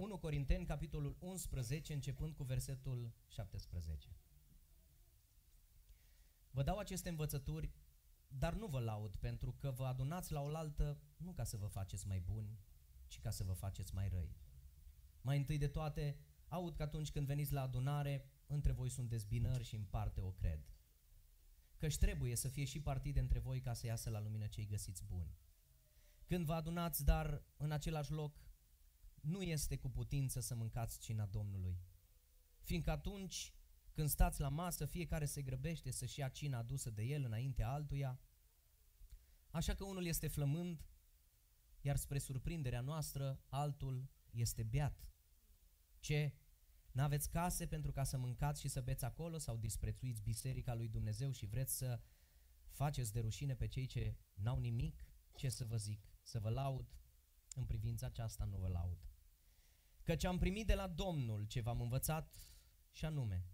1 Corinteni, capitolul 11, începând cu versetul 17. Vă dau aceste învățături, dar nu vă laud, pentru că vă adunați la oaltă nu ca să vă faceți mai buni, ci ca să vă faceți mai răi. Mai întâi de toate, aud că atunci când veniți la adunare, între voi sunt dezbinări și în parte o cred. Căci trebuie să fie și partide între voi ca să iasă la lumină cei găsiți buni. Când vă adunați, dar în același loc, nu este cu putință să mâncați cina Domnului. Fiindcă atunci când stați la masă, fiecare se grăbește să-și ia cina adusă de el înainte altuia, așa că unul este flămând, iar spre surprinderea noastră, altul este beat. Ce? N-aveți case pentru ca să mâncați și să beți acolo sau disprețuiți biserica lui Dumnezeu și vreți să faceți de rușine pe cei ce n-au nimic? Ce să vă zic? Să vă laud? În privința aceasta nu vă laud. Căci am primit de la Domnul ce v-am învățat și anume,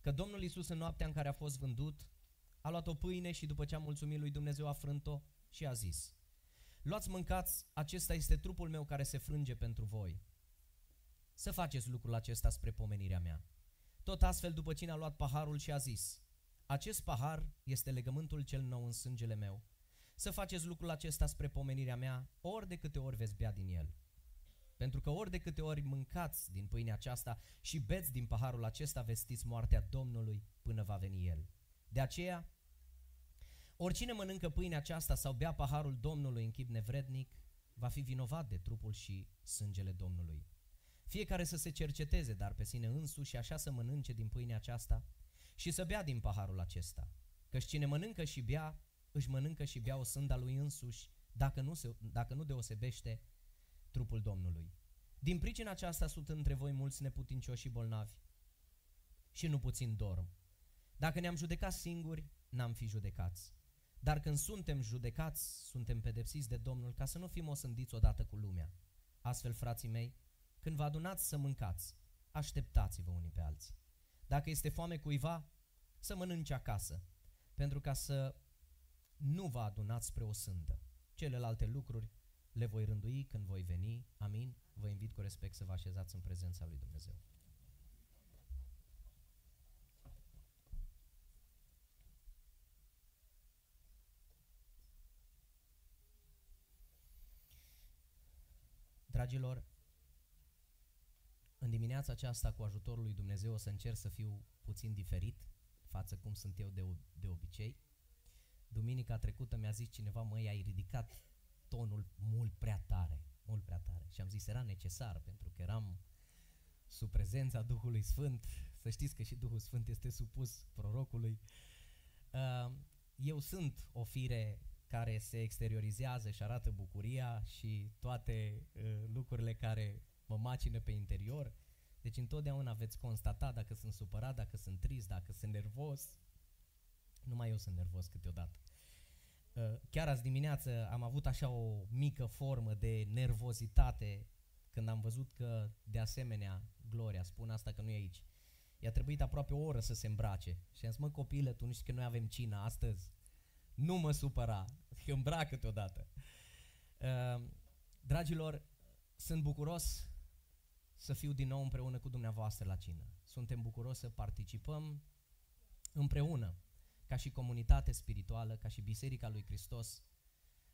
că Domnul Iisus în noaptea în care a fost vândut, a luat o pâine și după ce a mulțumit lui Dumnezeu a frânt-o și a zis, Luați mâncați, acesta este trupul meu care se frânge pentru voi. Să faceți lucrul acesta spre pomenirea mea. Tot astfel, după cine a luat paharul și a zis, Acest pahar este legământul cel nou în sângele meu. Să faceți lucrul acesta spre pomenirea mea, ori de câte ori veți bea din el. Pentru că ori de câte ori mâncați din pâinea aceasta și beți din paharul acesta, vestiți moartea Domnului până va veni El. De aceea, oricine mănâncă pâinea aceasta sau bea paharul Domnului în chip nevrednic, va fi vinovat de trupul și sângele Domnului. Fiecare să se cerceteze, dar pe sine însuși și așa să mănânce din pâinea aceasta și să bea din paharul acesta. Căci cine mănâncă și bea, își mănâncă și bea o sânda lui însuși, dacă nu, se, dacă nu deosebește trupul Domnului. Din pricina aceasta sunt între voi mulți neputincioși și bolnavi și nu puțin dorm. Dacă ne-am judecat singuri, n-am fi judecați. Dar când suntem judecați, suntem pedepsiți de Domnul ca să nu fim osândiți odată cu lumea. Astfel, frații mei, când vă adunați să mâncați, așteptați-vă unii pe alții. Dacă este foame cuiva, să mănânce acasă, pentru ca să nu vă adunați spre o sândă. Celelalte lucruri le voi rândui când voi veni. Amin. Vă invit cu respect să vă așezați în prezența lui Dumnezeu. Dragilor, în dimineața aceasta, cu ajutorul lui Dumnezeu, o să încerc să fiu puțin diferit față cum sunt eu de, de obicei. Duminica trecută mi-a zis cineva, măi, ai ridicat tonul mult prea tare, mult prea tare. Și am zis, era necesar, pentru că eram sub prezența Duhului Sfânt. Să știți că și Duhul Sfânt este supus prorocului. Uh, eu sunt o fire care se exteriorizează și arată bucuria și toate uh, lucrurile care mă macină pe interior. Deci întotdeauna veți constata dacă sunt supărat, dacă sunt trist, dacă sunt nervos. Numai eu sunt nervos câteodată. Uh, chiar azi dimineață am avut așa o mică formă de nervozitate când am văzut că, de asemenea, Gloria, spun asta că nu e aici, i-a trebuit aproape o oră să se îmbrace. Și am zis, mă copilă, tu nu știi că noi avem cina astăzi? Nu mă supăra, îmbracă odată. Uh, dragilor, sunt bucuros să fiu din nou împreună cu dumneavoastră la cină. Suntem bucuroși să participăm împreună ca și comunitate spirituală, ca și Biserica lui Hristos,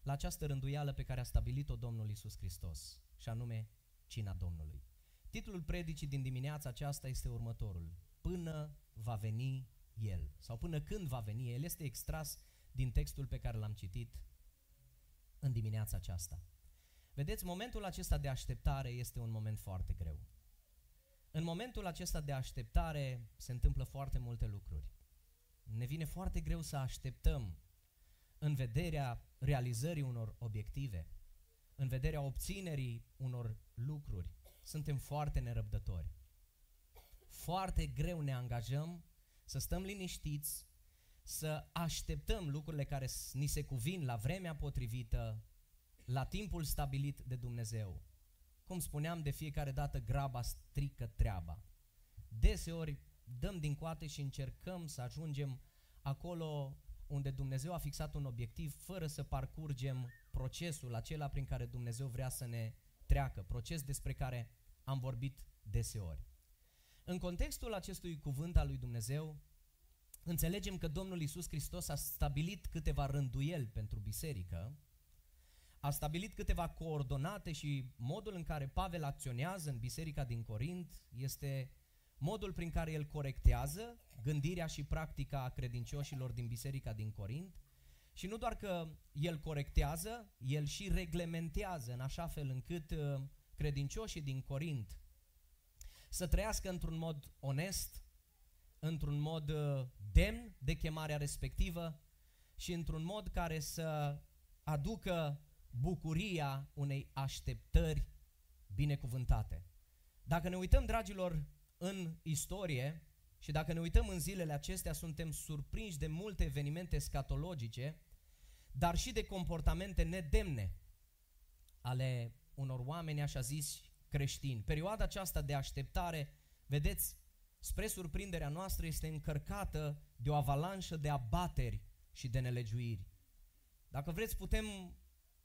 la această rânduială pe care a stabilit-o Domnul Isus Hristos, și anume Cina Domnului. Titlul predicii din dimineața aceasta este următorul. Până va veni El, sau până când va veni El, este extras din textul pe care l-am citit în dimineața aceasta. Vedeți, momentul acesta de așteptare este un moment foarte greu. În momentul acesta de așteptare se întâmplă foarte multe lucruri. Ne vine foarte greu să așteptăm în vederea realizării unor obiective, în vederea obținerii unor lucruri. Suntem foarte nerăbdători. Foarte greu ne angajăm să stăm liniștiți, să așteptăm lucrurile care ni se cuvin la vremea potrivită, la timpul stabilit de Dumnezeu. Cum spuneam, de fiecare dată graba strică treaba. Deseori dăm din coate și încercăm să ajungem acolo unde Dumnezeu a fixat un obiectiv fără să parcurgem procesul acela prin care Dumnezeu vrea să ne treacă, proces despre care am vorbit deseori. În contextul acestui cuvânt al lui Dumnezeu, înțelegem că Domnul Isus Hristos a stabilit câteva rânduieli pentru biserică, a stabilit câteva coordonate și modul în care Pavel acționează în biserica din Corint este modul prin care el corectează gândirea și practica a credincioșilor din biserica din Corint și nu doar că el corectează, el și reglementează în așa fel încât uh, credincioșii din Corint să trăiască într-un mod onest, într-un mod uh, demn de chemarea respectivă și într-un mod care să aducă bucuria unei așteptări binecuvântate. Dacă ne uităm, dragilor, în istorie și dacă ne uităm în zilele acestea, suntem surprinși de multe evenimente scatologice, dar și de comportamente nedemne ale unor oameni, așa zis, creștini. Perioada aceasta de așteptare, vedeți, spre surprinderea noastră, este încărcată de o avalanșă de abateri și de nelegiuiri. Dacă vreți, putem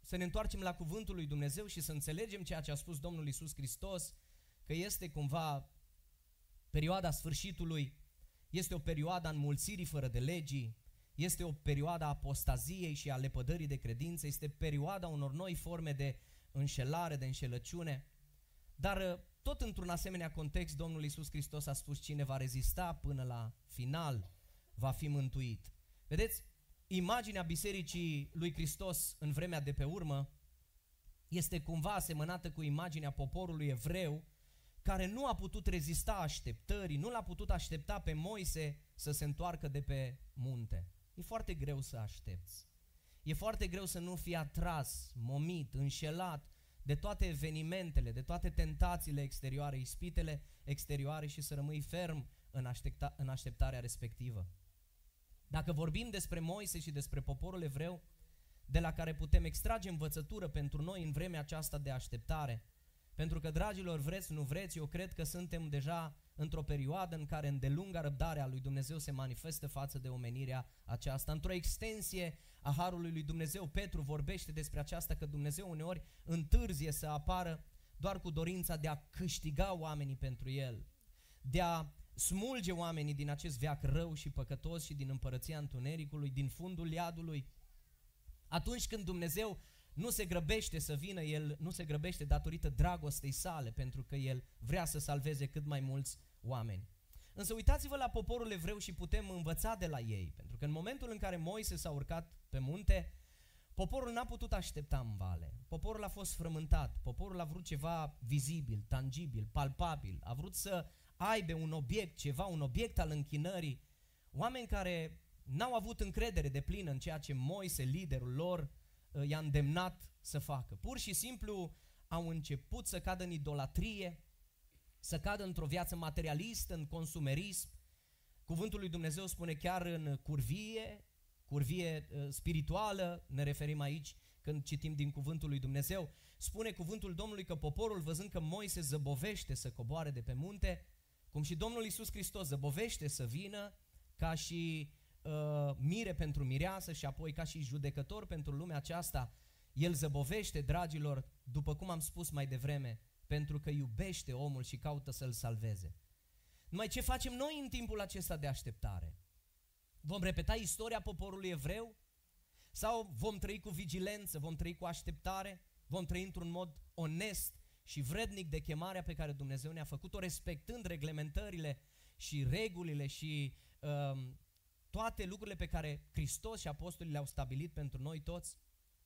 să ne întoarcem la cuvântul lui Dumnezeu și să înțelegem ceea ce a spus Domnul Isus Hristos, că este cumva perioada sfârșitului, este o perioadă a înmulțirii fără de legii, este o perioadă a apostaziei și a lepădării de credință, este perioada unor noi forme de înșelare, de înșelăciune. Dar uh, tot într-un asemenea context, Domnul Isus Hristos a spus cine va rezista până la final va fi mântuit. Vedeți, imaginea bisericii lui Hristos în vremea de pe urmă este cumva asemănată cu imaginea poporului evreu care nu a putut rezista așteptării, nu l-a putut aștepta pe Moise să se întoarcă de pe munte. E foarte greu să aștepți. E foarte greu să nu fii atras, momit, înșelat de toate evenimentele, de toate tentațiile exterioare, ispitele exterioare și să rămâi ferm în, aștepta, în așteptarea respectivă. Dacă vorbim despre Moise și despre poporul evreu, de la care putem extrage învățătură pentru noi în vremea aceasta de așteptare, pentru că, dragilor, vreți, nu vreți, eu cred că suntem deja într-o perioadă în care îndelunga răbdarea lui Dumnezeu se manifestă față de omenirea aceasta. Într-o extensie a Harului lui Dumnezeu, Petru vorbește despre aceasta că Dumnezeu uneori întârzie să apară doar cu dorința de a câștiga oamenii pentru El, de a smulge oamenii din acest veac rău și păcătos și din împărăția întunericului, din fundul iadului. Atunci când Dumnezeu nu se grăbește să vină, El nu se grăbește datorită dragostei sale, pentru că El vrea să salveze cât mai mulți oameni. Însă uitați-vă la poporul evreu și putem învăța de la ei, pentru că în momentul în care Moise s-a urcat pe munte, poporul n-a putut aștepta în vale. Poporul a fost frământat, poporul a vrut ceva vizibil, tangibil, palpabil, a vrut să aibă un obiect, ceva, un obiect al închinării. Oameni care n-au avut încredere de plină în ceea ce Moise, liderul lor, uh, i-a îndemnat să facă. Pur și simplu au început să cadă în idolatrie, să cadă într-o viață materialistă, în consumerism. Cuvântul lui Dumnezeu spune chiar în curvie, curvie uh, spirituală, ne referim aici când citim din cuvântul lui Dumnezeu, spune cuvântul Domnului că poporul, văzând că Moise zăbovește să coboare de pe munte, cum și Domnul Isus Hristos zăbovește să vină ca și uh, mire pentru mireasă și apoi ca și judecător pentru lumea aceasta, El zăbovește, dragilor, după cum am spus mai devreme, pentru că iubește omul și caută să-l salveze. Numai ce facem noi în timpul acesta de așteptare? Vom repeta istoria poporului evreu? Sau vom trăi cu vigilență, vom trăi cu așteptare, vom trăi într-un mod onest și vrednic de chemarea pe care Dumnezeu ne-a făcut-o, respectând reglementările și regulile și um, toate lucrurile pe care Hristos și apostolii le-au stabilit pentru noi toți?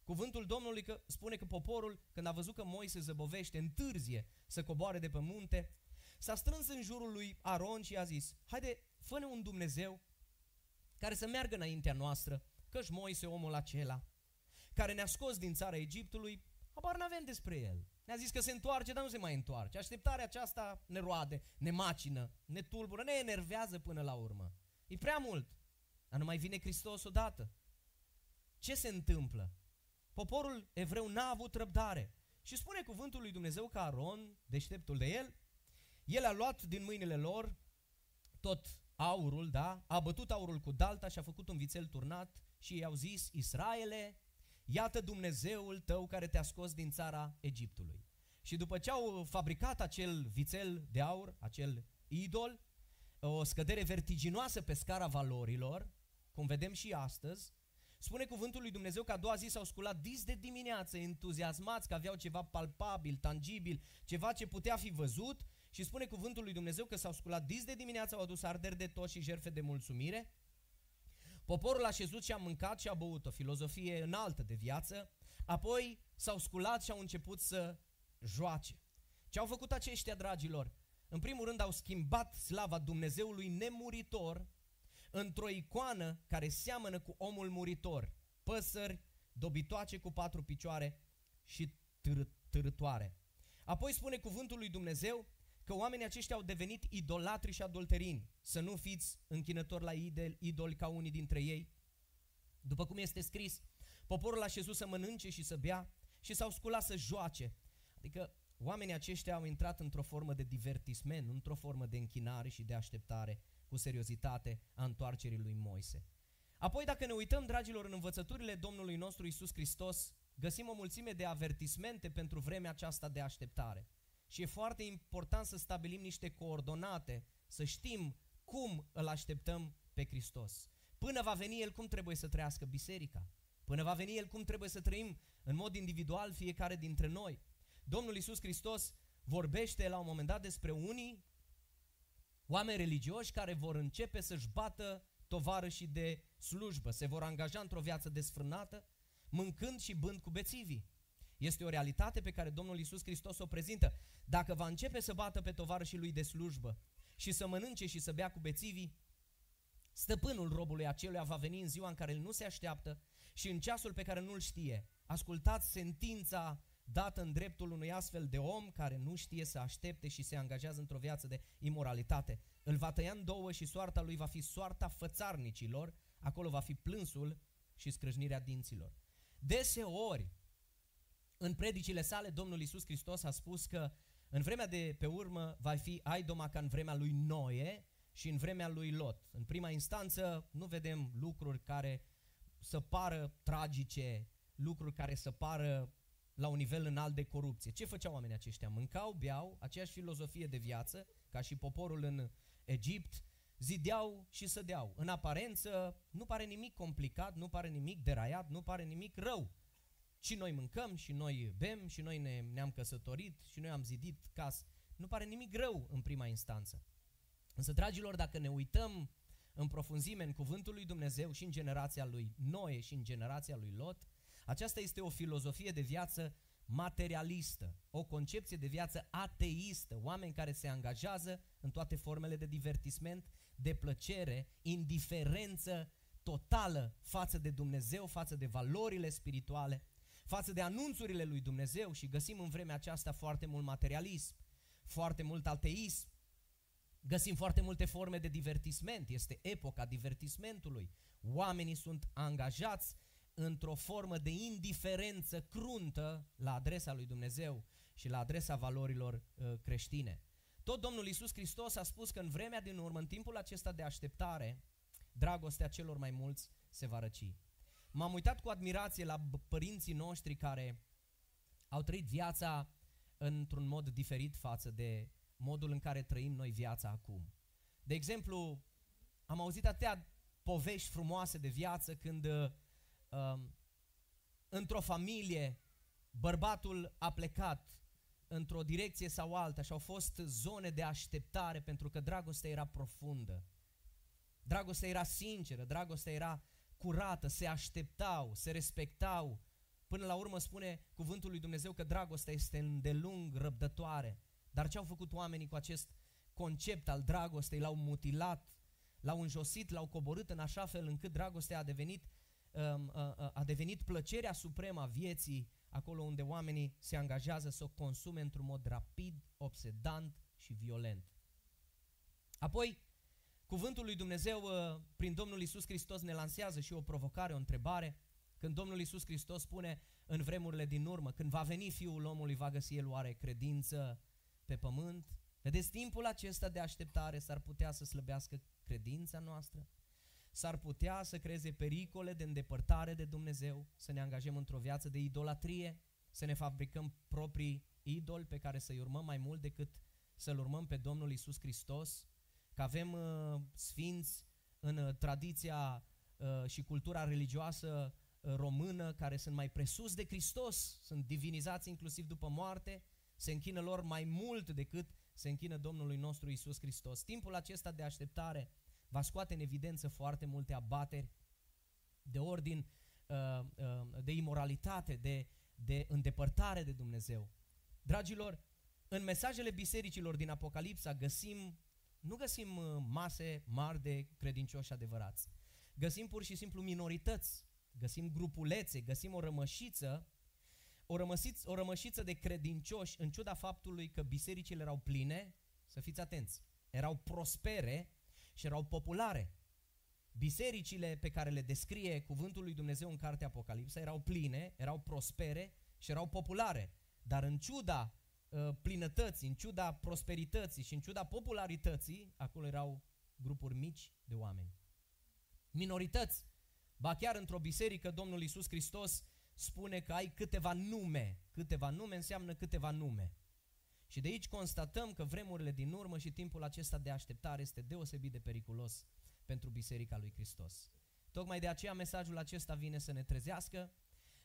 Cuvântul Domnului că, spune că poporul, când a văzut că Moise zăbovește, întârzie să coboare de pe munte, s-a strâns în jurul lui Aron și a zis, haide, fă un Dumnezeu care să meargă înaintea noastră, căci Moise, omul acela, care ne-a scos din țara Egiptului, habar n-avem despre el. Ne-a zis că se întoarce, dar nu se mai întoarce. Așteptarea aceasta ne roade, ne macină, ne tulbură, ne enervează până la urmă. E prea mult. Dar nu mai vine Hristos odată. Ce se întâmplă? Poporul evreu n-a avut răbdare. Și spune cuvântul lui Dumnezeu că Aron, deșteptul de el, el a luat din mâinile lor tot aurul, da? A bătut aurul cu dalta și a făcut un vițel turnat și i-au zis, Israele, iată Dumnezeul tău care te-a scos din țara Egiptului. Și după ce au fabricat acel vițel de aur, acel idol, o scădere vertiginoasă pe scara valorilor, cum vedem și astăzi, spune cuvântul lui Dumnezeu că a doua zi s-au sculat dis de dimineață, entuziasmați că aveau ceva palpabil, tangibil, ceva ce putea fi văzut și spune cuvântul lui Dumnezeu că s-au sculat dis de dimineață, au adus arderi de tot și jerfe de mulțumire. Poporul a șezut și a mâncat și a băut, o filozofie înaltă de viață, apoi s-au sculat și au început să joace. Ce au făcut aceștia, dragilor? În primul rând au schimbat slava Dumnezeului nemuritor într-o icoană care seamănă cu omul muritor, păsări, dobitoace cu patru picioare și târătoare. Apoi spune cuvântul lui Dumnezeu că oamenii aceștia au devenit idolatri și adulterini, să nu fiți închinători la idol, idoli ca unii dintre ei. După cum este scris, poporul a șezut să mănânce și să bea și s-au sculat să joace. Adică oamenii aceștia au intrat într-o formă de divertisment, într-o formă de închinare și de așteptare cu seriozitate a întoarcerii lui Moise. Apoi, dacă ne uităm, dragilor, în învățăturile Domnului nostru Isus Hristos, găsim o mulțime de avertismente pentru vremea aceasta de așteptare. Și e foarte important să stabilim niște coordonate, să știm cum îl așteptăm pe Hristos. Până va veni El, cum trebuie să trăiască biserica? Până va veni El, cum trebuie să trăim în mod individual fiecare dintre noi? Domnul Isus Hristos vorbește la un moment dat despre unii oameni religioși care vor începe să-și bată tovarășii de slujbă, se vor angaja într-o viață desfrânată, mâncând și bând cu bețivii. Este o realitate pe care Domnul Isus Hristos o prezintă. Dacă va începe să bată pe tovarășii lui de slujbă și să mănânce și să bea cu bețivii, stăpânul robului aceluia va veni în ziua în care el nu se așteaptă și în ceasul pe care nu-l știe. Ascultați sentința dată în dreptul unui astfel de om care nu știe să aștepte și se angajează într-o viață de imoralitate. Îl va tăia în două și soarta lui va fi soarta fățarnicilor, acolo va fi plânsul și scrâșnirea dinților. Deseori, în predicile sale, Domnul Iisus Hristos a spus că în vremea de pe urmă va fi aidoma ca în vremea lui Noe și în vremea lui Lot. În prima instanță nu vedem lucruri care să pară tragice, lucruri care să pară la un nivel înalt de corupție. Ce făceau oamenii aceștia? Mâncau, beau, aceeași filozofie de viață, ca și poporul în Egipt, zideau și sădeau. În aparență nu pare nimic complicat, nu pare nimic deraiat, nu pare nimic rău. Și noi mâncăm, și noi bem, și noi ne, ne-am căsătorit, și noi am zidit casă. Nu pare nimic rău în prima instanță. Însă, dragilor, dacă ne uităm în profunzime în cuvântul lui Dumnezeu și în generația lui Noe și în generația lui Lot, aceasta este o filozofie de viață materialistă, o concepție de viață ateistă, oameni care se angajează în toate formele de divertisment, de plăcere, indiferență totală față de Dumnezeu, față de valorile spirituale, față de anunțurile lui Dumnezeu și găsim în vremea aceasta foarte mult materialism, foarte mult ateism, găsim foarte multe forme de divertisment, este epoca divertismentului. Oamenii sunt angajați într-o formă de indiferență cruntă la adresa lui Dumnezeu și la adresa valorilor uh, creștine. Tot Domnul Isus Hristos a spus că în vremea din urmă, în timpul acesta de așteptare, dragostea celor mai mulți se va răci. M-am uitat cu admirație la părinții noștri care au trăit viața într-un mod diferit față de modul în care trăim noi viața acum. De exemplu, am auzit atâtea povești frumoase de viață când uh, um, într-o familie bărbatul a plecat într-o direcție sau alta și au fost zone de așteptare pentru că dragostea era profundă. Dragostea era sinceră, dragostea era curată, se așteptau, se respectau. Până la urmă spune cuvântul lui Dumnezeu că dragostea este îndelung răbdătoare. Dar ce au făcut oamenii cu acest concept al dragostei? L-au mutilat, l-au înjosit, l-au coborât în așa fel încât dragostea a devenit Um, a devenit plăcerea supremă a vieții, acolo unde oamenii se angajează să o consume într-un mod rapid, obsedant și violent. Apoi, cuvântul lui Dumnezeu uh, prin Domnul Isus Hristos ne lansează și o provocare, o întrebare. Când Domnul Isus Hristos spune în vremurile din urmă, când va veni Fiul omului, va găsi El oare credință pe pământ? Vedeți, timpul acesta de așteptare s-ar putea să slăbească credința noastră? S-ar putea să creeze pericole de îndepărtare de Dumnezeu, să ne angajăm într-o viață de idolatrie, să ne fabricăm proprii idol pe care să-i urmăm mai mult decât să-L urmăm pe Domnul Isus Hristos, că avem uh, sfinți în uh, tradiția uh, și cultura religioasă uh, română care sunt mai presus de Hristos, sunt divinizați inclusiv după moarte, se închină lor mai mult decât se închină Domnului nostru Isus Hristos. Timpul acesta de așteptare va scoate în evidență foarte multe abateri de ordin uh, uh, de imoralitate, de, de îndepărtare de Dumnezeu. Dragilor, în mesajele bisericilor din Apocalipsa găsim, nu găsim uh, mase mari de credincioși adevărați. Găsim pur și simplu minorități, găsim grupulețe, găsim o rămășiță, o, rămăsiți, o rămășiță de credincioși, în ciuda faptului că bisericile erau pline, să fiți atenți, erau prospere și erau populare. Bisericile pe care le descrie cuvântul lui Dumnezeu în cartea Apocalipsa erau pline, erau prospere și erau populare. Dar în ciuda uh, plinătății, în ciuda prosperității și în ciuda popularității, acolo erau grupuri mici de oameni. Minorități. Ba chiar într-o biserică Domnul Iisus Hristos spune că ai câteva nume. Câteva nume înseamnă câteva nume. Și de aici constatăm că vremurile din urmă și timpul acesta de așteptare este deosebit de periculos pentru Biserica lui Hristos. Tocmai de aceea mesajul acesta vine să ne trezească,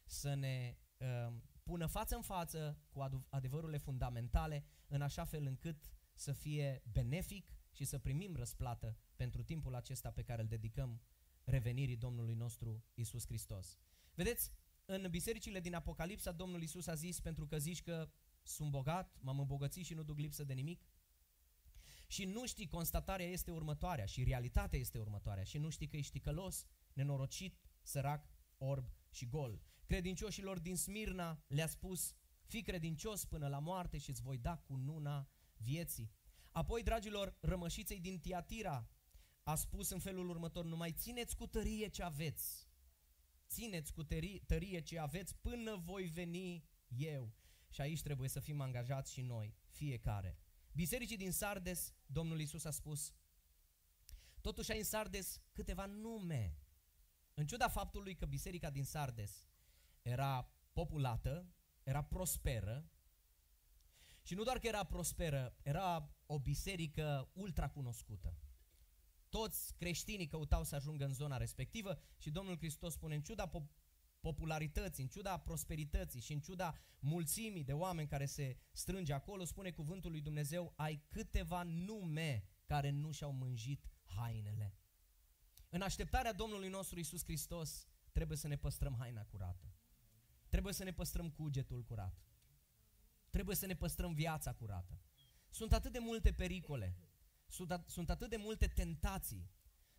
să ne uh, pună față în față cu adevărurile fundamentale, în așa fel încât să fie benefic și să primim răsplată pentru timpul acesta pe care îl dedicăm revenirii Domnului nostru Isus Hristos. Vedeți, în bisericile din Apocalipsa, Domnul Isus a zis, pentru că zici că sunt bogat, m-am îmbogățit și nu duc lipsă de nimic, și nu știi, constatarea este următoarea și realitatea este următoarea și nu știi că ești ticălos, nenorocit, sărac, orb și gol. Credincioșilor din Smirna le-a spus, fii credincios până la moarte și îți voi da cu nuna vieții. Apoi, dragilor, rămășiței din Tiatira a spus în felul următor, nu mai țineți cu tărie ce aveți, țineți cu tărie ce aveți până voi veni eu. Și aici trebuie să fim angajați și noi, fiecare. Bisericii din Sardes, Domnul Isus a spus, totuși ai în Sardes câteva nume. În ciuda faptului că biserica din Sardes era populată, era prosperă, și nu doar că era prosperă, era o biserică ultra cunoscută. Toți creștinii căutau să ajungă în zona respectivă și Domnul Hristos spune, în ciuda popularității, în ciuda prosperității și în ciuda mulțimii de oameni care se strânge acolo, spune cuvântul lui Dumnezeu, ai câteva nume care nu și-au mânjit hainele. În așteptarea Domnului nostru Isus Hristos, trebuie să ne păstrăm haina curată. Trebuie să ne păstrăm cugetul curat. Trebuie să ne păstrăm viața curată. Sunt atât de multe pericole, sunt, sunt atât de multe tentații,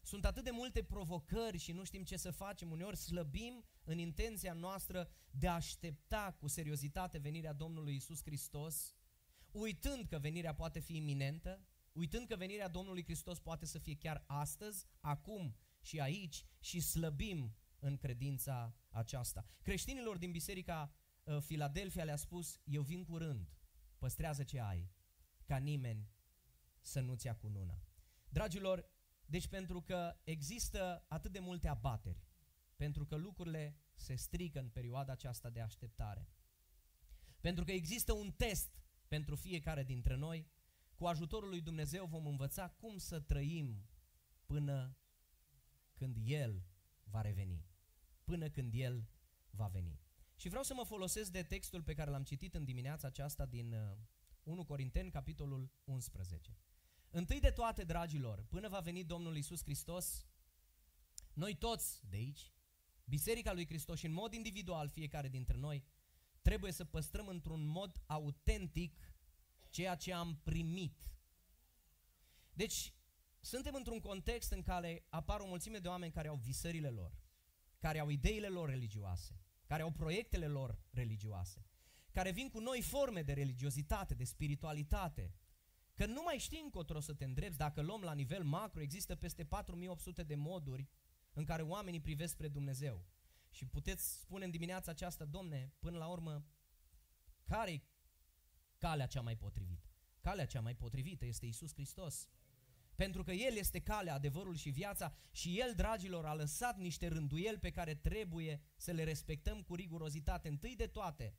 sunt atât de multe provocări și nu știm ce să facem. Uneori slăbim în intenția noastră de a aștepta cu seriozitate venirea Domnului Isus Hristos, uitând că venirea poate fi iminentă, uitând că venirea Domnului Hristos poate să fie chiar astăzi, acum și aici și slăbim în credința aceasta. Creștinilor din biserica uh, Filadelfia le-a spus, eu vin curând, păstrează ce ai, ca nimeni să nu-ți ia cununa. Dragilor, deci pentru că există atât de multe abateri, pentru că lucrurile se strică în perioada aceasta de așteptare, pentru că există un test pentru fiecare dintre noi, cu ajutorul lui Dumnezeu vom învăța cum să trăim până când El va reveni, până când El va veni. Și vreau să mă folosesc de textul pe care l-am citit în dimineața aceasta din 1 uh, Corinteni, capitolul 11. Întâi de toate, dragilor, până va veni Domnul Isus Hristos, noi toți de aici, Biserica lui Hristos și în mod individual fiecare dintre noi, trebuie să păstrăm într-un mod autentic ceea ce am primit. Deci, suntem într-un context în care apar o mulțime de oameni care au visările lor, care au ideile lor religioase, care au proiectele lor religioase, care vin cu noi forme de religiozitate, de spiritualitate, Că nu mai știi încotro să te îndrepți. Dacă luăm la nivel macro, există peste 4800 de moduri în care oamenii privesc spre Dumnezeu. Și puteți spune în dimineața aceasta, domne, până la urmă, care e calea cea mai potrivită? Calea cea mai potrivită este Isus Hristos. Pentru că El este calea, adevărul și viața și El, dragilor, a lăsat niște rânduieli pe care trebuie să le respectăm cu rigurozitate. Întâi de toate,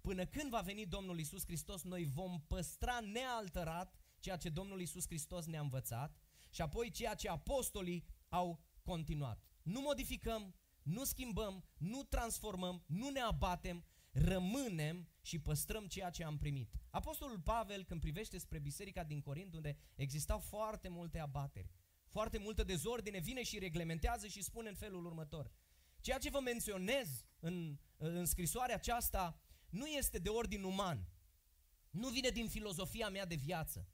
până când va veni Domnul Isus Hristos, noi vom păstra nealterat ceea ce Domnul Isus Hristos ne-a învățat și apoi ceea ce apostolii au continuat. Nu modificăm, nu schimbăm, nu transformăm, nu ne abatem, rămânem și păstrăm ceea ce am primit. Apostolul Pavel, când privește spre biserica din Corint, unde existau foarte multe abateri, foarte multă dezordine, vine și reglementează și spune în felul următor. Ceea ce vă menționez în, în scrisoarea aceasta nu este de ordin uman, nu vine din filozofia mea de viață,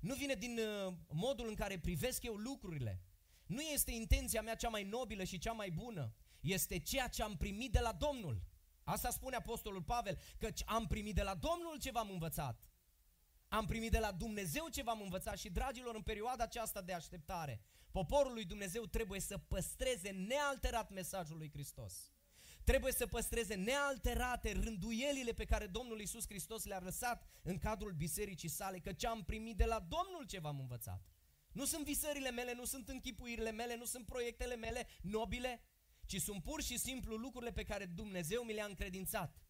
nu vine din uh, modul în care privesc eu lucrurile, nu este intenția mea cea mai nobilă și cea mai bună, este ceea ce am primit de la Domnul. Asta spune Apostolul Pavel, că am primit de la Domnul ce v-am învățat. Am primit de la Dumnezeu ce v-am învățat și, dragilor, în perioada aceasta de așteptare, poporul lui Dumnezeu trebuie să păstreze nealterat mesajul lui Hristos. Trebuie să păstreze nealterate rânduielile pe care Domnul Iisus Hristos le-a lăsat în cadrul bisericii sale, că ce am primit de la Domnul ce v-am învățat. Nu sunt visările mele, nu sunt închipuirile mele, nu sunt proiectele mele nobile, ci sunt pur și simplu lucrurile pe care Dumnezeu mi le-a încredințat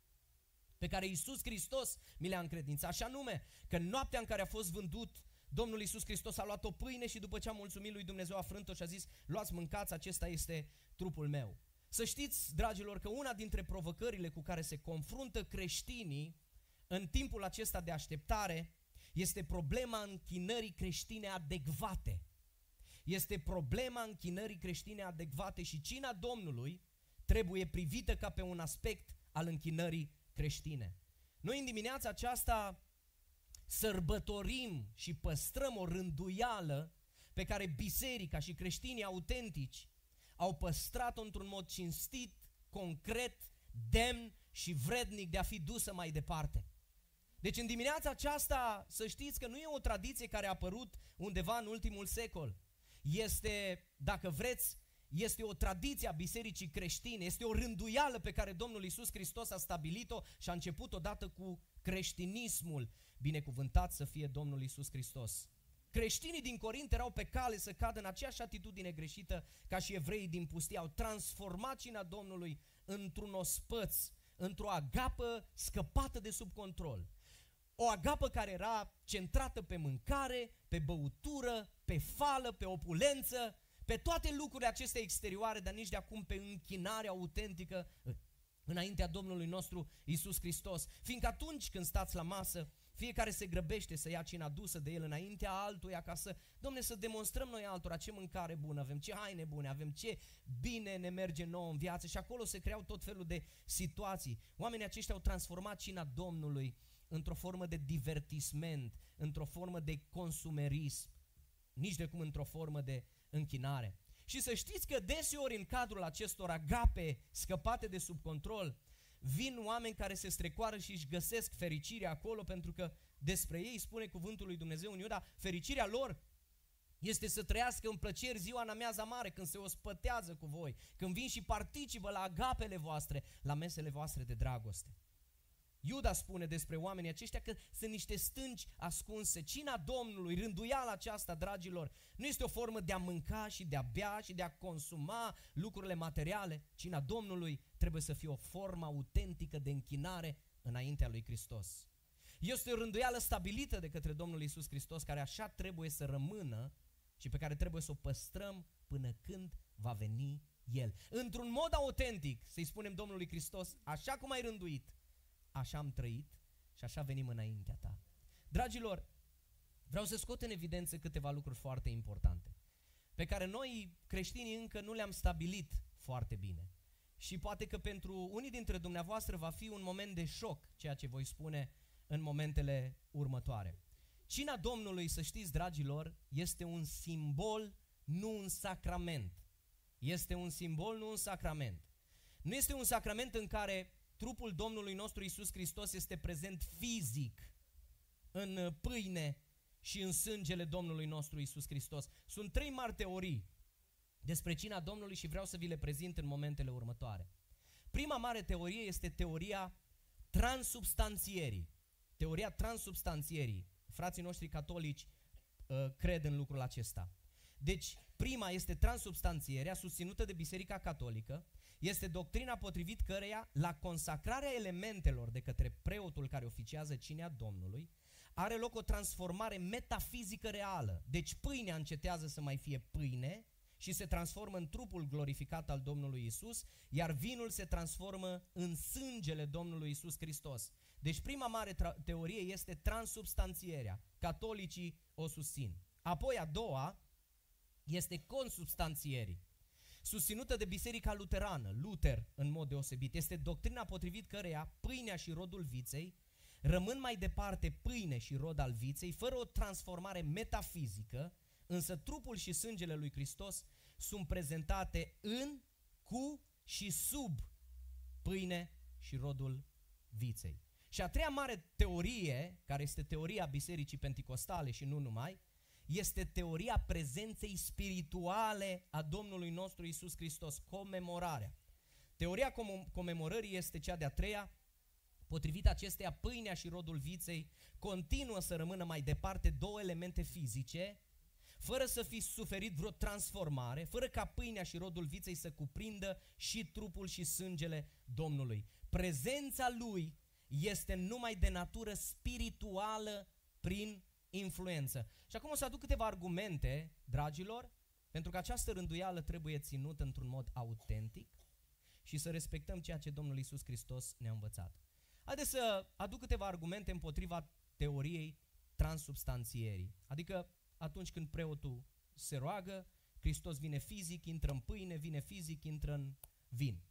pe care Iisus Hristos mi le-a încredințat. Așa nume, că în noaptea în care a fost vândut, Domnul Iisus Hristos a luat o pâine și după ce a mulțumit lui Dumnezeu a frânt-o și a zis, luați mâncați, acesta este trupul meu. Să știți, dragilor, că una dintre provocările cu care se confruntă creștinii în timpul acesta de așteptare este problema închinării creștine adecvate. Este problema închinării creștine adecvate și cina Domnului trebuie privită ca pe un aspect al închinării creștine. Noi în dimineața aceasta sărbătorim și păstrăm o rânduială pe care biserica și creștinii autentici au păstrat-o într-un mod cinstit, concret, demn și vrednic de a fi dusă mai departe. Deci în dimineața aceasta să știți că nu e o tradiție care a apărut undeva în ultimul secol. Este, dacă vreți, este o tradiție a bisericii creștine, este o rânduială pe care Domnul Isus Hristos a stabilit-o și a început odată cu creștinismul. Binecuvântat să fie Domnul Isus Hristos. Creștinii din Corint erau pe cale să cadă în aceeași atitudine greșită ca și evreii din pustie. Au transformat cina Domnului într-un ospăț, într-o agapă scăpată de sub control. O agapă care era centrată pe mâncare, pe băutură, pe fală, pe opulență, pe toate lucrurile acestea exterioare, dar nici de acum pe închinarea autentică înaintea Domnului nostru Isus Hristos. Fiindcă atunci când stați la masă, fiecare se grăbește să ia cina dusă de el înaintea altuia ca să, domne, să demonstrăm noi altora ce mâncare bună avem, ce haine bune avem, ce bine ne merge nouă în viață și acolo se creau tot felul de situații. Oamenii aceștia au transformat cina Domnului într-o formă de divertisment, într-o formă de consumerism, nici de cum într-o formă de închinare. Și să știți că deseori în cadrul acestor agape scăpate de sub control, vin oameni care se strecoară și își găsesc fericirea acolo pentru că despre ei spune cuvântul lui Dumnezeu în Iuda, fericirea lor este să trăiască în plăceri ziua în amiaza mare, când se ospătează cu voi, când vin și participă la agapele voastre, la mesele voastre de dragoste. Iuda spune despre oamenii aceștia că sunt niște stânci ascunse. Cina Domnului, rânduiala aceasta, dragilor, nu este o formă de a mânca și de a bea și de a consuma lucrurile materiale. Cina Domnului trebuie să fie o formă autentică de închinare înaintea lui Hristos. Este o rânduială stabilită de către Domnul Isus Hristos, care așa trebuie să rămână și pe care trebuie să o păstrăm până când va veni El. Într-un mod autentic, să-i spunem Domnului Hristos, așa cum ai rânduit, așa am trăit și așa venim înaintea ta. Dragilor, vreau să scot în evidență câteva lucruri foarte importante, pe care noi creștinii încă nu le-am stabilit foarte bine. Și poate că pentru unii dintre dumneavoastră va fi un moment de șoc ceea ce voi spune în momentele următoare. Cina Domnului, să știți, dragilor, este un simbol, nu un sacrament. Este un simbol, nu un sacrament. Nu este un sacrament în care trupul Domnului nostru Isus Hristos este prezent fizic în pâine și în sângele Domnului nostru Isus Hristos. Sunt trei mari teorii despre cina Domnului și vreau să vi le prezint în momentele următoare. Prima mare teorie este teoria transubstanțierii. Teoria transubstanțierii. Frații noștri catolici uh, cred în lucrul acesta. Deci, prima este transubstanțierea susținută de Biserica Catolică, este doctrina potrivit căreia, la consacrarea elementelor de către preotul care oficiază cinea Domnului, are loc o transformare metafizică reală. Deci pâinea încetează să mai fie pâine și se transformă în trupul glorificat al Domnului Isus, iar vinul se transformă în sângele Domnului Isus Hristos. Deci prima mare teorie este transubstanțierea. Catolicii o susțin. Apoi a doua este consubstanțierii susținută de Biserica Luterană, Luther în mod deosebit. Este doctrina potrivit căreia pâinea și rodul viței rămân mai departe pâine și rod al viței, fără o transformare metafizică, însă trupul și sângele lui Hristos sunt prezentate în, cu și sub pâine și rodul viței. Și a treia mare teorie, care este teoria Bisericii Pentecostale și nu numai, este teoria prezenței spirituale a Domnului nostru Isus Hristos, comemorarea. Teoria com- comemorării este cea de-a treia, Potrivit acesteia, pâinea și rodul viței continuă să rămână mai departe două elemente fizice, fără să fi suferit vreo transformare, fără ca pâinea și rodul viței să cuprindă și trupul și sângele Domnului. Prezența lui este numai de natură spirituală prin influență. Și acum o să aduc câteva argumente, dragilor, pentru că această rânduială trebuie ținută într-un mod autentic și să respectăm ceea ce Domnul Isus Hristos ne-a învățat. Haideți să aduc câteva argumente împotriva teoriei transubstanțierii. Adică atunci când preotul se roagă, Hristos vine fizic, intră în pâine, vine fizic, intră în vin.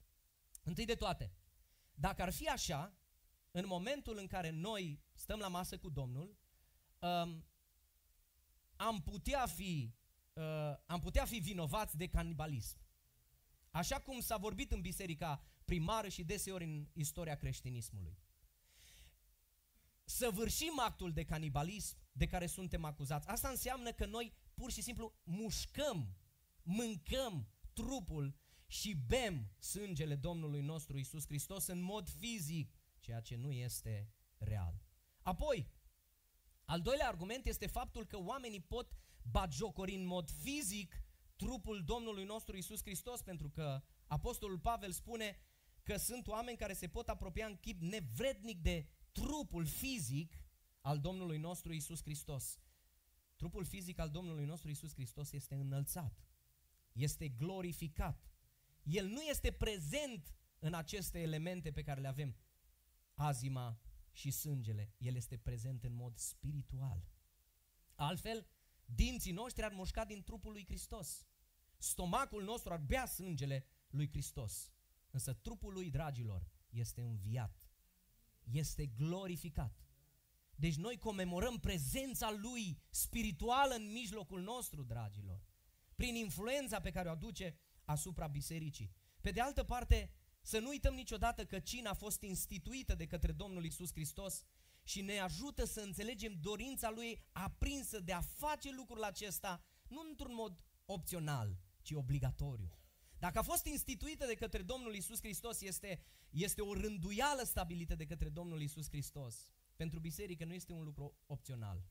Întâi de toate, dacă ar fi așa, în momentul în care noi stăm la masă cu Domnul, um, am putea fi uh, am putea fi vinovați de canibalism. Așa cum s-a vorbit în biserica primară și deseori în istoria creștinismului. Săvârșim actul de canibalism de care suntem acuzați. Asta înseamnă că noi pur și simplu mușcăm, mâncăm trupul și bem sângele Domnului nostru Isus Hristos în mod fizic, ceea ce nu este real. Apoi, al doilea argument este faptul că oamenii pot bagiocori în mod fizic trupul Domnului nostru Isus Hristos, pentru că Apostolul Pavel spune că sunt oameni care se pot apropia în chip nevrednic de trupul fizic al Domnului nostru Isus Hristos. Trupul fizic al Domnului nostru Isus Hristos este înălțat, este glorificat. El nu este prezent în aceste elemente pe care le avem, azima și sângele. El este prezent în mod spiritual. Altfel, dinții noștri ar mușca din trupul lui Hristos. Stomacul nostru ar bea sângele lui Hristos. Însă trupul lui, dragilor, este înviat. Este glorificat. Deci noi comemorăm prezența lui spirituală în mijlocul nostru, dragilor. Prin influența pe care o aduce asupra bisericii. Pe de altă parte, să nu uităm niciodată că cina a fost instituită de către Domnul Isus Hristos și ne ajută să înțelegem dorința Lui aprinsă de a face lucrul acesta, nu într-un mod opțional, ci obligatoriu. Dacă a fost instituită de către Domnul Isus Hristos, este, este o rânduială stabilită de către Domnul Isus Hristos. Pentru biserică nu este un lucru opțional.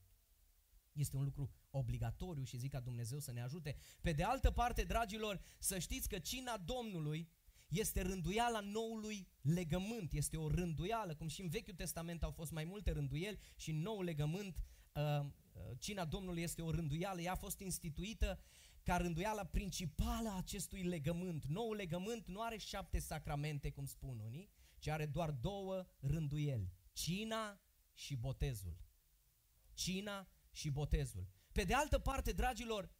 Este un lucru obligatoriu și zic ca Dumnezeu să ne ajute. Pe de altă parte, dragilor, să știți că cina Domnului este rânduiala noului legământ, este o rânduială, cum și în Vechiul Testament au fost mai multe rânduieli și în nou legământ, uh, uh, cina Domnului este o rânduială, ea a fost instituită ca rânduiala principală a acestui legământ. Noul legământ nu are șapte sacramente, cum spun unii, ci are doar două rânduieli, cina și botezul. Cina și botezul. Pe de altă parte, dragilor,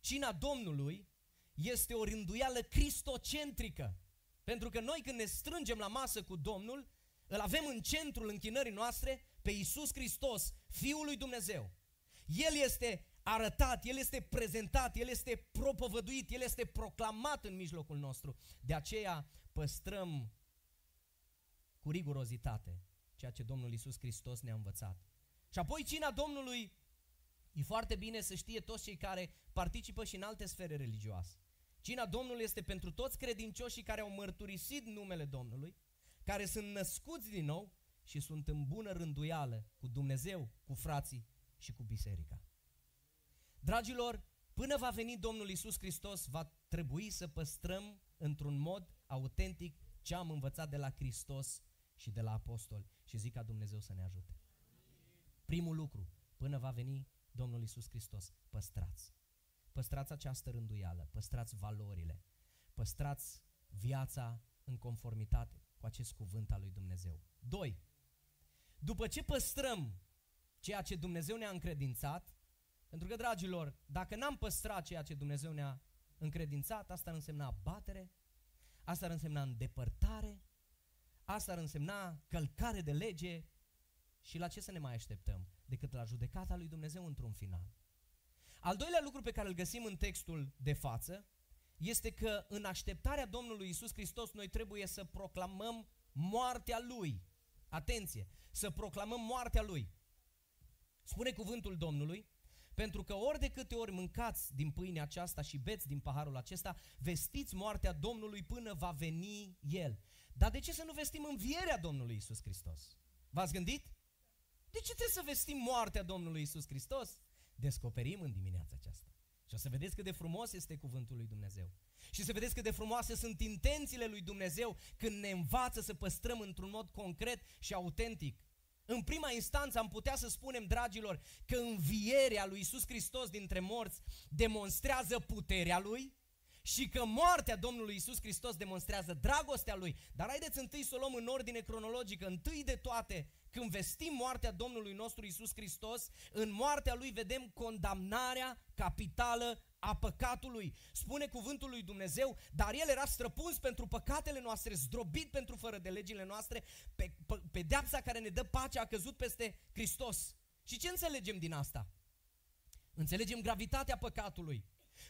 cina Domnului este o rânduială cristocentrică. Pentru că noi când ne strângem la masă cu Domnul, îl avem în centrul închinării noastre pe Iisus Hristos, Fiul lui Dumnezeu. El este arătat, El este prezentat, El este propovăduit, El este proclamat în mijlocul nostru. De aceea păstrăm cu rigurozitate ceea ce Domnul Iisus Hristos ne-a învățat. Și apoi cina Domnului e foarte bine să știe toți cei care participă și în alte sfere religioase. Cina Domnului este pentru toți credincioșii care au mărturisit numele Domnului, care sunt născuți din nou și sunt în bună rânduială cu Dumnezeu, cu frații și cu biserica. Dragilor, Până va veni Domnul Isus Hristos, va trebui să păstrăm într-un mod autentic ce am învățat de la Hristos și de la apostoli. Și zic ca Dumnezeu să ne ajute. Primul lucru, până va veni Domnul Isus Hristos, păstrați. Păstrați această rânduială, păstrați valorile, păstrați viața în conformitate cu acest cuvânt al lui Dumnezeu. 2. După ce păstrăm ceea ce Dumnezeu ne-a încredințat, pentru că, dragilor, dacă n-am păstrat ceea ce Dumnezeu ne-a încredințat, asta ar însemna abatere, asta ar însemna îndepărtare, asta ar însemna călcare de lege și la ce să ne mai așteptăm decât la judecata lui Dumnezeu într-un final. Al doilea lucru pe care îl găsim în textul de față este că în așteptarea Domnului Isus Hristos noi trebuie să proclamăm moartea Lui. Atenție! Să proclamăm moartea Lui. Spune cuvântul Domnului, pentru că ori de câte ori mâncați din pâinea aceasta și beți din paharul acesta, vestiți moartea Domnului până va veni El. Dar de ce să nu vestim învierea Domnului Isus Hristos? V-ați gândit? De ce trebuie să vestim moartea Domnului Isus Hristos? Descoperim în dimineața aceasta. Și o să vedeți cât de frumos este cuvântul lui Dumnezeu. Și să vedeți cât de frumoase sunt intențiile lui Dumnezeu când ne învață să păstrăm într-un mod concret și autentic. În prima instanță am putea să spunem, dragilor, că învierea lui Isus Hristos dintre morți demonstrează puterea lui și că moartea Domnului Isus Hristos demonstrează dragostea lui. Dar haideți întâi să o luăm în ordine cronologică. Întâi de toate, când vestim moartea Domnului nostru Isus Hristos, în moartea lui vedem condamnarea capitală a păcatului. Spune cuvântul lui Dumnezeu, dar el era străpuns pentru păcatele noastre, zdrobit pentru fără de legile noastre, pe, pe, pedeapsa care ne dă pace a căzut peste Hristos. Și ce înțelegem din asta? Înțelegem gravitatea păcatului.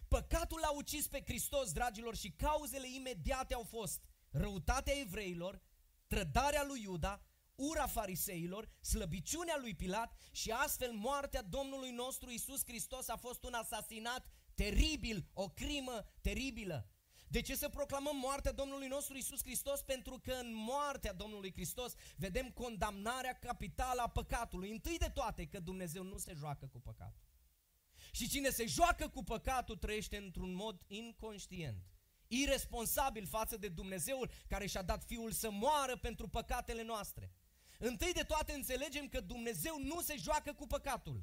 Păcatul a ucis pe Hristos, dragilor, și cauzele imediate au fost răutatea evreilor, trădarea lui Iuda, ura fariseilor, slăbiciunea lui Pilat și astfel moartea Domnului nostru Isus Hristos a fost un asasinat teribil, o crimă teribilă. De ce să proclamăm moartea Domnului nostru Isus Hristos? Pentru că în moartea Domnului Hristos vedem condamnarea capitală a păcatului. Întâi de toate că Dumnezeu nu se joacă cu păcatul. Și cine se joacă cu păcatul trăiește într-un mod inconștient, irresponsabil față de Dumnezeul care și-a dat Fiul să moară pentru păcatele noastre. Întâi de toate înțelegem că Dumnezeu nu se joacă cu păcatul.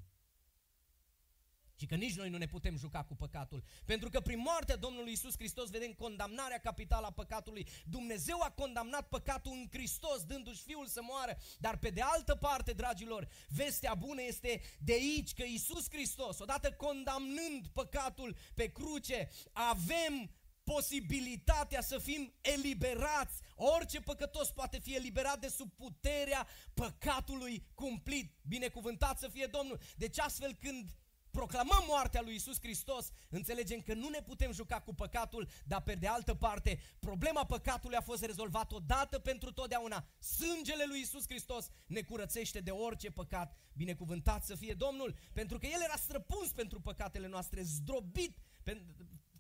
Și că nici noi nu ne putem juca cu păcatul. Pentru că prin moartea Domnului Isus Hristos vedem condamnarea capitală a păcatului. Dumnezeu a condamnat păcatul în Hristos, dându-și Fiul să moară. Dar pe de altă parte, dragilor, vestea bună este de aici că Isus Hristos, odată condamnând păcatul pe cruce, avem posibilitatea să fim eliberați. Orice păcătos poate fi eliberat de sub puterea păcatului cumplit. Binecuvântat să fie Domnul. Deci astfel când proclamăm moartea lui Isus Hristos, înțelegem că nu ne putem juca cu păcatul, dar pe de altă parte, problema păcatului a fost rezolvată odată pentru totdeauna. Sângele lui Isus Hristos ne curățește de orice păcat. Binecuvântat să fie Domnul, pentru că El era străpuns pentru păcatele noastre, zdrobit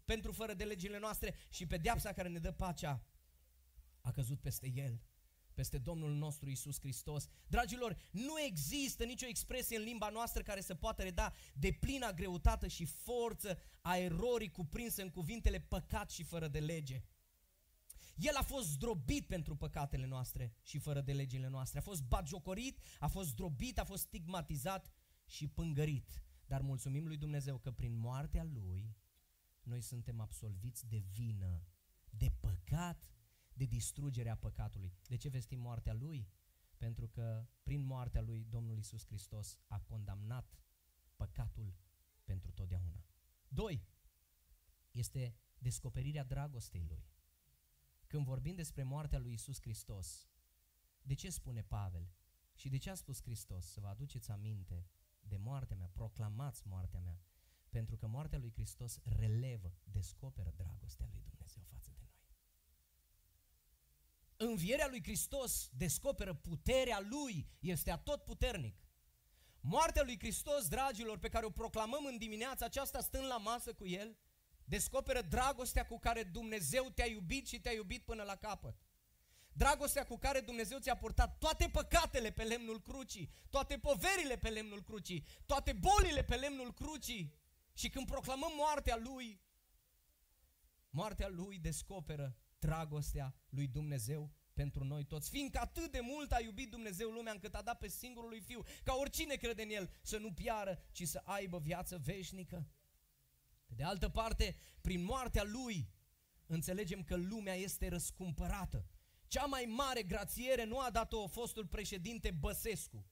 pentru fără de legile noastre și pedeapsa care ne dă pacea a căzut peste El peste Domnul nostru Isus Hristos. Dragilor, nu există nicio expresie în limba noastră care să poată reda de plină greutate și forță a erorii cuprinsă în cuvintele păcat și fără de lege. El a fost zdrobit pentru păcatele noastre și fără de legile noastre. A fost bagiocorit, a fost zdrobit, a fost stigmatizat și pângărit. Dar mulțumim lui Dumnezeu că prin moartea lui noi suntem absolviți de vină, de păcat de distrugerea păcatului. De ce vestim moartea lui? Pentru că prin moartea lui Domnul Isus Hristos a condamnat păcatul pentru totdeauna. Doi, este descoperirea dragostei lui. Când vorbim despre moartea lui Isus Hristos, de ce spune Pavel? Și de ce a spus Hristos? Să vă aduceți aminte de moartea mea, proclamați moartea mea. Pentru că moartea lui Hristos relevă, descoperă dragostea lui Dumnezeu față de noi. Învierea lui Hristos descoperă puterea lui, este atot puternic. Moartea lui Hristos, dragilor, pe care o proclamăm în dimineața aceasta stând la masă cu El, descoperă dragostea cu care Dumnezeu te-a iubit și te-a iubit până la capăt. Dragostea cu care Dumnezeu ți-a purtat toate păcatele pe lemnul crucii, toate poverile pe lemnul crucii, toate bolile pe lemnul crucii Și când proclamăm moartea Lui, moartea Lui descoperă dragostea lui Dumnezeu pentru noi toți, fiindcă atât de mult a iubit Dumnezeu lumea încât a dat pe singurul lui Fiu, ca oricine crede în El să nu piară, ci să aibă viață veșnică. Pe de altă parte, prin moartea Lui, înțelegem că lumea este răscumpărată. Cea mai mare grațiere nu a dat-o fostul președinte Băsescu,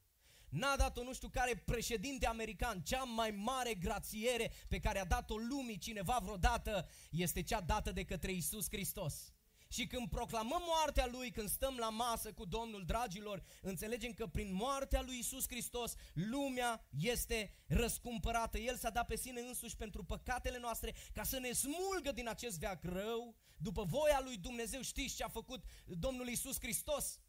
N-a dat-o nu știu care președinte american. Cea mai mare grațiere pe care a dat-o lumii cineva vreodată este cea dată de către Isus Hristos. Și când proclamăm moartea Lui, când stăm la masă cu Domnul, dragilor, înțelegem că prin moartea Lui Isus Hristos, lumea este răscumpărată. El s-a dat pe sine însuși pentru păcatele noastre, ca să ne smulgă din acest veac rău, după voia Lui Dumnezeu. Știți ce a făcut Domnul Isus Hristos?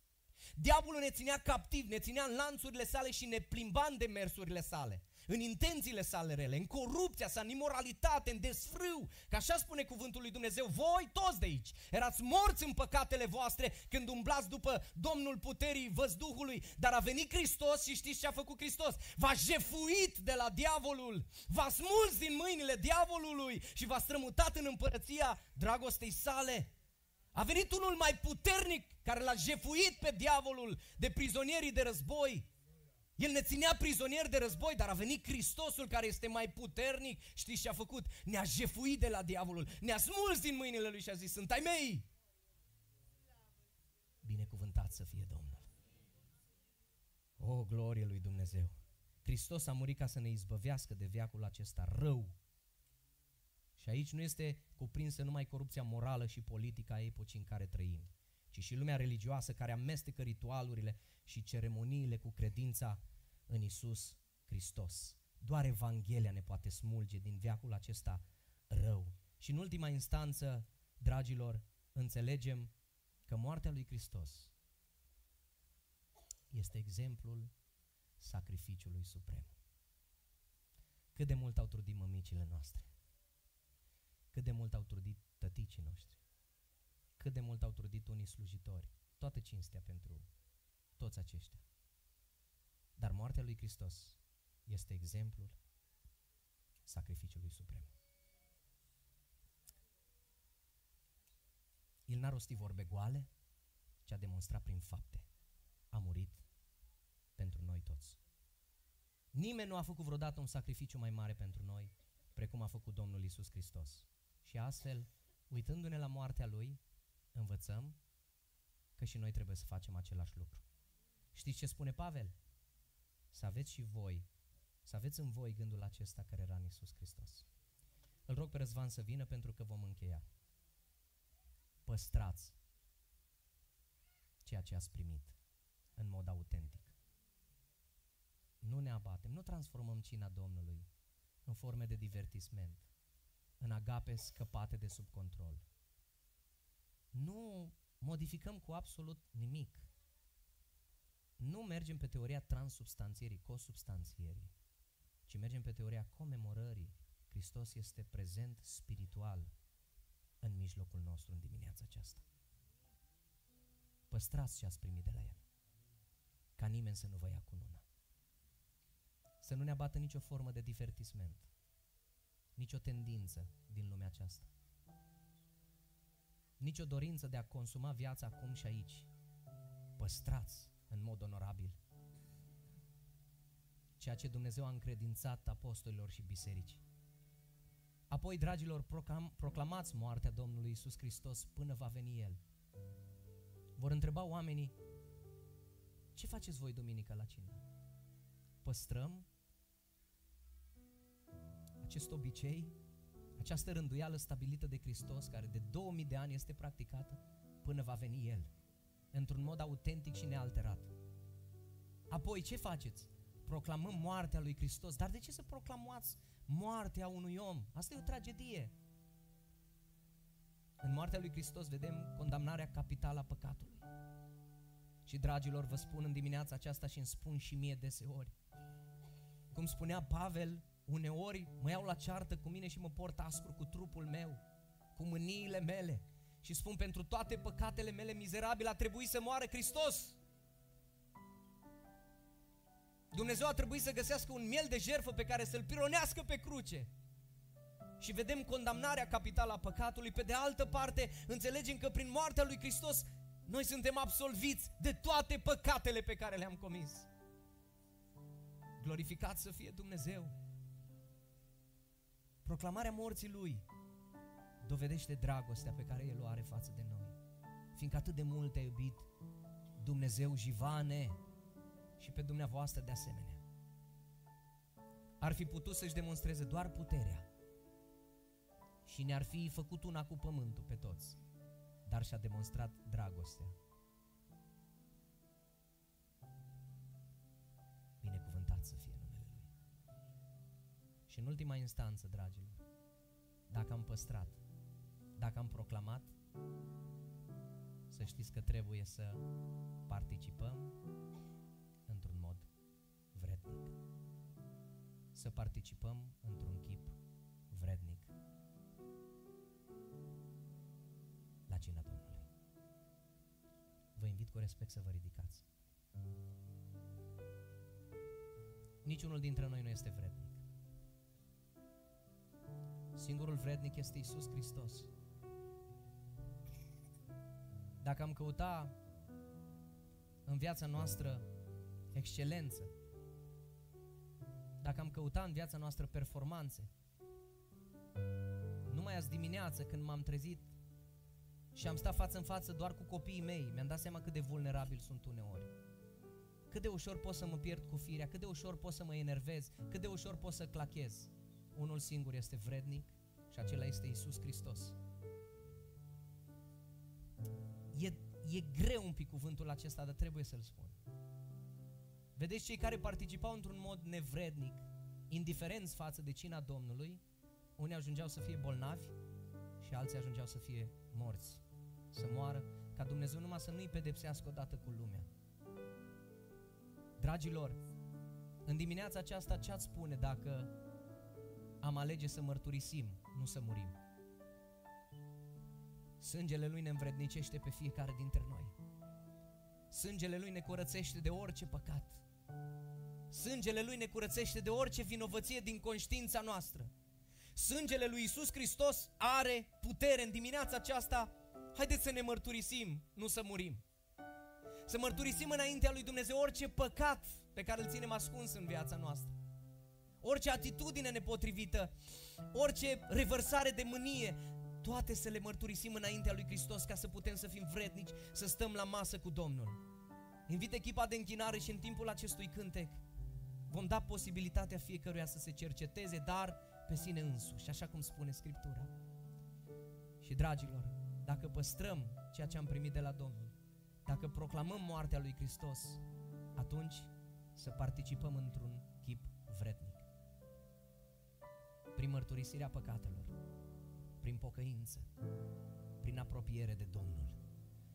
Diavolul ne ținea captiv, ne ținea în lanțurile sale și ne plimba în demersurile sale în intențiile sale rele, în corupția sa, în imoralitate, în desfrâu. Că așa spune cuvântul lui Dumnezeu, voi toți de aici erați morți în păcatele voastre când umblați după Domnul puterii văzduhului, dar a venit Hristos și știți ce a făcut Hristos? V-a jefuit de la diavolul, v-a smuls din mâinile diavolului și v-a strămutat în împărăția dragostei sale. A venit unul mai puternic care l-a jefuit pe diavolul de prizonierii de război el ne ținea prizonieri de război, dar a venit Hristosul care este mai puternic. Știți ce a făcut? Ne-a jefuit de la diavolul, ne-a smuls din mâinile lui și a zis, sunt ai mei. Binecuvântat să fie Domnul. O, glorie lui Dumnezeu! Hristos a murit ca să ne izbăvească de viacul acesta rău. Și aici nu este cuprinsă numai corupția morală și politică a epocii în care trăim, ci și lumea religioasă care amestecă ritualurile și ceremoniile cu credința în Isus Hristos. Doar Evanghelia ne poate smulge din viacul acesta rău. Și în ultima instanță, dragilor, înțelegem că moartea lui Hristos este exemplul sacrificiului suprem. Cât de mult au trudit mămicile noastre, cât de mult au trudit tăticii noștri, cât de mult au trudit unii slujitori, toată cinstea pentru toți aceștia. Dar moartea lui Hristos este exemplul sacrificiului suprem. El n-a rostit vorbe goale, ci a demonstrat prin fapte. A murit pentru noi toți. Nimeni nu a făcut vreodată un sacrificiu mai mare pentru noi, precum a făcut Domnul Isus Hristos. Și astfel, uitându-ne la moartea Lui, învățăm că și noi trebuie să facem același lucru. Știți ce spune Pavel? Să aveți și voi, să aveți în voi gândul acesta care era în Iisus Hristos. Îl rog pe Răzvan să vină pentru că vom încheia. Păstrați ceea ce ați primit în mod autentic. Nu ne abatem, nu transformăm cina Domnului în forme de divertisment, în agape scăpate de sub control. Nu modificăm cu absolut nimic nu mergem pe teoria transubstanțierii, cosubstanțierii, ci mergem pe teoria comemorării. Hristos este prezent spiritual în mijlocul nostru în dimineața aceasta. Păstrați ce ați primit de la El, ca nimeni să nu vă ia cu nuna. Să nu ne abată nicio formă de divertisment, nicio tendință din lumea aceasta, nicio dorință de a consuma viața acum și aici. Păstrați în mod onorabil. Ceea ce Dumnezeu a încredințat apostolilor și bisericii. Apoi, dragilor, proclam, proclamați moartea Domnului Isus Hristos până va veni El. Vor întreba oamenii, ce faceți voi duminică la cină? Păstrăm acest obicei, această rânduială stabilită de Hristos, care de 2000 de ani este practicată, până va veni El într-un mod autentic și nealterat. Apoi, ce faceți? Proclamăm moartea lui Hristos. Dar de ce să proclamați moartea unui om? Asta e o tragedie. În moartea lui Hristos vedem condamnarea capitală a păcatului. Și, dragilor, vă spun în dimineața aceasta și îmi spun și mie deseori. Cum spunea Pavel, uneori mă iau la ceartă cu mine și mă port aspru cu trupul meu, cu mâniile mele, și spun pentru toate păcatele mele mizerabile a trebuit să moară Hristos. Dumnezeu a trebuit să găsească un miel de jerfă pe care să-l pironească pe cruce. și vedem condamnarea capitală a păcatului, pe de altă parte înțelegem că prin moartea lui Hristos noi suntem absolviți de toate păcatele pe care le-am comis. Glorificat să fie Dumnezeu! Proclamarea morții Lui dovedește dragostea pe care El o are față de noi. Fiindcă atât de mult te-a iubit Dumnezeu jivane și pe dumneavoastră de asemenea. Ar fi putut să-și demonstreze doar puterea și ne-ar fi făcut una cu pământul pe toți, dar și-a demonstrat dragostea. Și în ultima instanță, dragilor, dacă am păstrat, dacă am proclamat, să știți că trebuie să participăm într-un mod vrednic. Să participăm într-un chip vrednic la cina Domnului. Vă invit cu respect să vă ridicați. Niciunul dintre noi nu este vrednic. Singurul vrednic este Isus Hristos. Dacă am căuta în viața noastră excelență, dacă am căuta în viața noastră performanțe, numai azi dimineață când m-am trezit și am stat față în față doar cu copiii mei, mi-am dat seama cât de vulnerabil sunt uneori. Cât de ușor pot să mă pierd cu firea, cât de ușor pot să mă enervez, cât de ușor pot să clachez. Unul singur este vrednic și acela este Isus Hristos. E, e greu un pic cuvântul acesta, dar trebuie să-l spun. Vedeți, cei care participau într-un mod nevrednic, indiferenți față de cina Domnului, unii ajungeau să fie bolnavi și alții ajungeau să fie morți, să moară, ca Dumnezeu numai să nu-i pedepsească odată cu lumea. Dragilor, în dimineața aceasta ce ați spune dacă am alege să mărturisim, nu să murim? Sângele Lui ne învrednicește pe fiecare dintre noi. Sângele Lui ne curățește de orice păcat. Sângele Lui ne curățește de orice vinovăție din conștiința noastră. Sângele Lui Isus Hristos are putere în dimineața aceasta. Haideți să ne mărturisim, nu să murim. Să mărturisim înaintea lui Dumnezeu orice păcat pe care îl ținem ascuns în viața noastră. Orice atitudine nepotrivită, orice revărsare de mânie, toate să le mărturisim înaintea lui Hristos ca să putem să fim vrednici, să stăm la masă cu Domnul. Invit echipa de închinare și în timpul acestui cântec vom da posibilitatea fiecăruia să se cerceteze, dar pe sine însuși, așa cum spune Scriptura. Și dragilor, dacă păstrăm ceea ce am primit de la Domnul, dacă proclamăm moartea lui Hristos, atunci să participăm într-un Prin mărturisirea păcatelor, prin pocăință, prin apropiere de Domnul.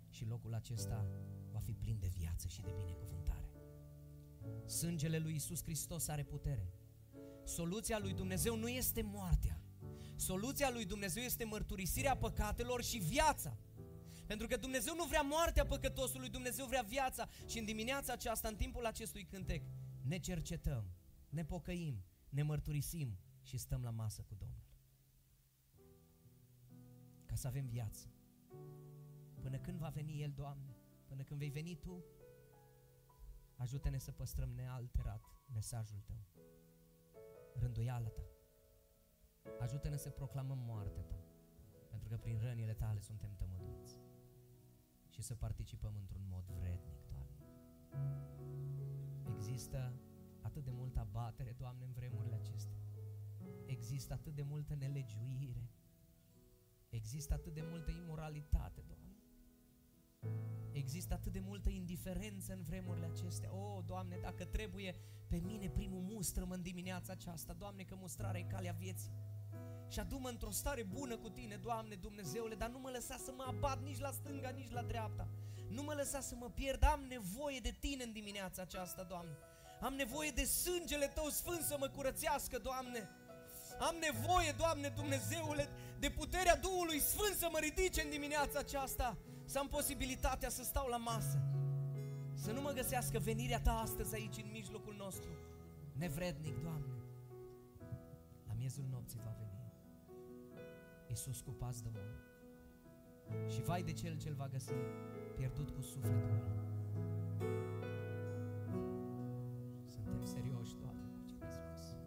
Și locul acesta va fi plin de viață și de binecuvântare. Sângele lui Isus Hristos are putere. Soluția lui Dumnezeu nu este moartea. Soluția lui Dumnezeu este mărturisirea păcatelor și viața. Pentru că Dumnezeu nu vrea moartea păcătosului, Dumnezeu vrea viața. Și în dimineața aceasta, în timpul acestui cântec, ne cercetăm, ne pocăim, ne mărturisim și stăm la masă cu Domnul ca să avem viață. Până când va veni El, Doamne, până când vei veni Tu, ajută-ne să păstrăm nealterat mesajul Tău, rânduiala Ta. Ajută-ne să proclamăm moartea Ta, pentru că prin rănile Tale suntem tămăduiți și să participăm într-un mod vrednic, Doamne. Există atât de multă abatere, Doamne, în vremurile acestea. Există atât de multă nelegiuire, Există atât de multă imoralitate, Doamne. Există atât de multă indiferență în vremurile acestea. O, oh, Doamne, dacă trebuie pe mine primul mustră-mă în dimineața aceasta, Doamne, că mustrarea e calea vieții. Și adu-mă într-o stare bună cu Tine, Doamne, Dumnezeule, dar nu mă lăsa să mă abat nici la stânga, nici la dreapta. Nu mă lăsa să mă pierd, am nevoie de Tine în dimineața aceasta, Doamne. Am nevoie de sângele Tău sfânt să mă curățească, Doamne. Am nevoie, Doamne Dumnezeule, de puterea Duhului Sfânt să mă ridice în dimineața aceasta, să am posibilitatea să stau la masă, să nu mă găsească venirea Ta astăzi aici în mijlocul nostru, nevrednic, Doamne. La miezul nopții va veni Iisus cu pas de mor și vai de cel ce-L va găsi pierdut cu sufletul meu. Suntem serioși, Doamne, cu ce ne spus.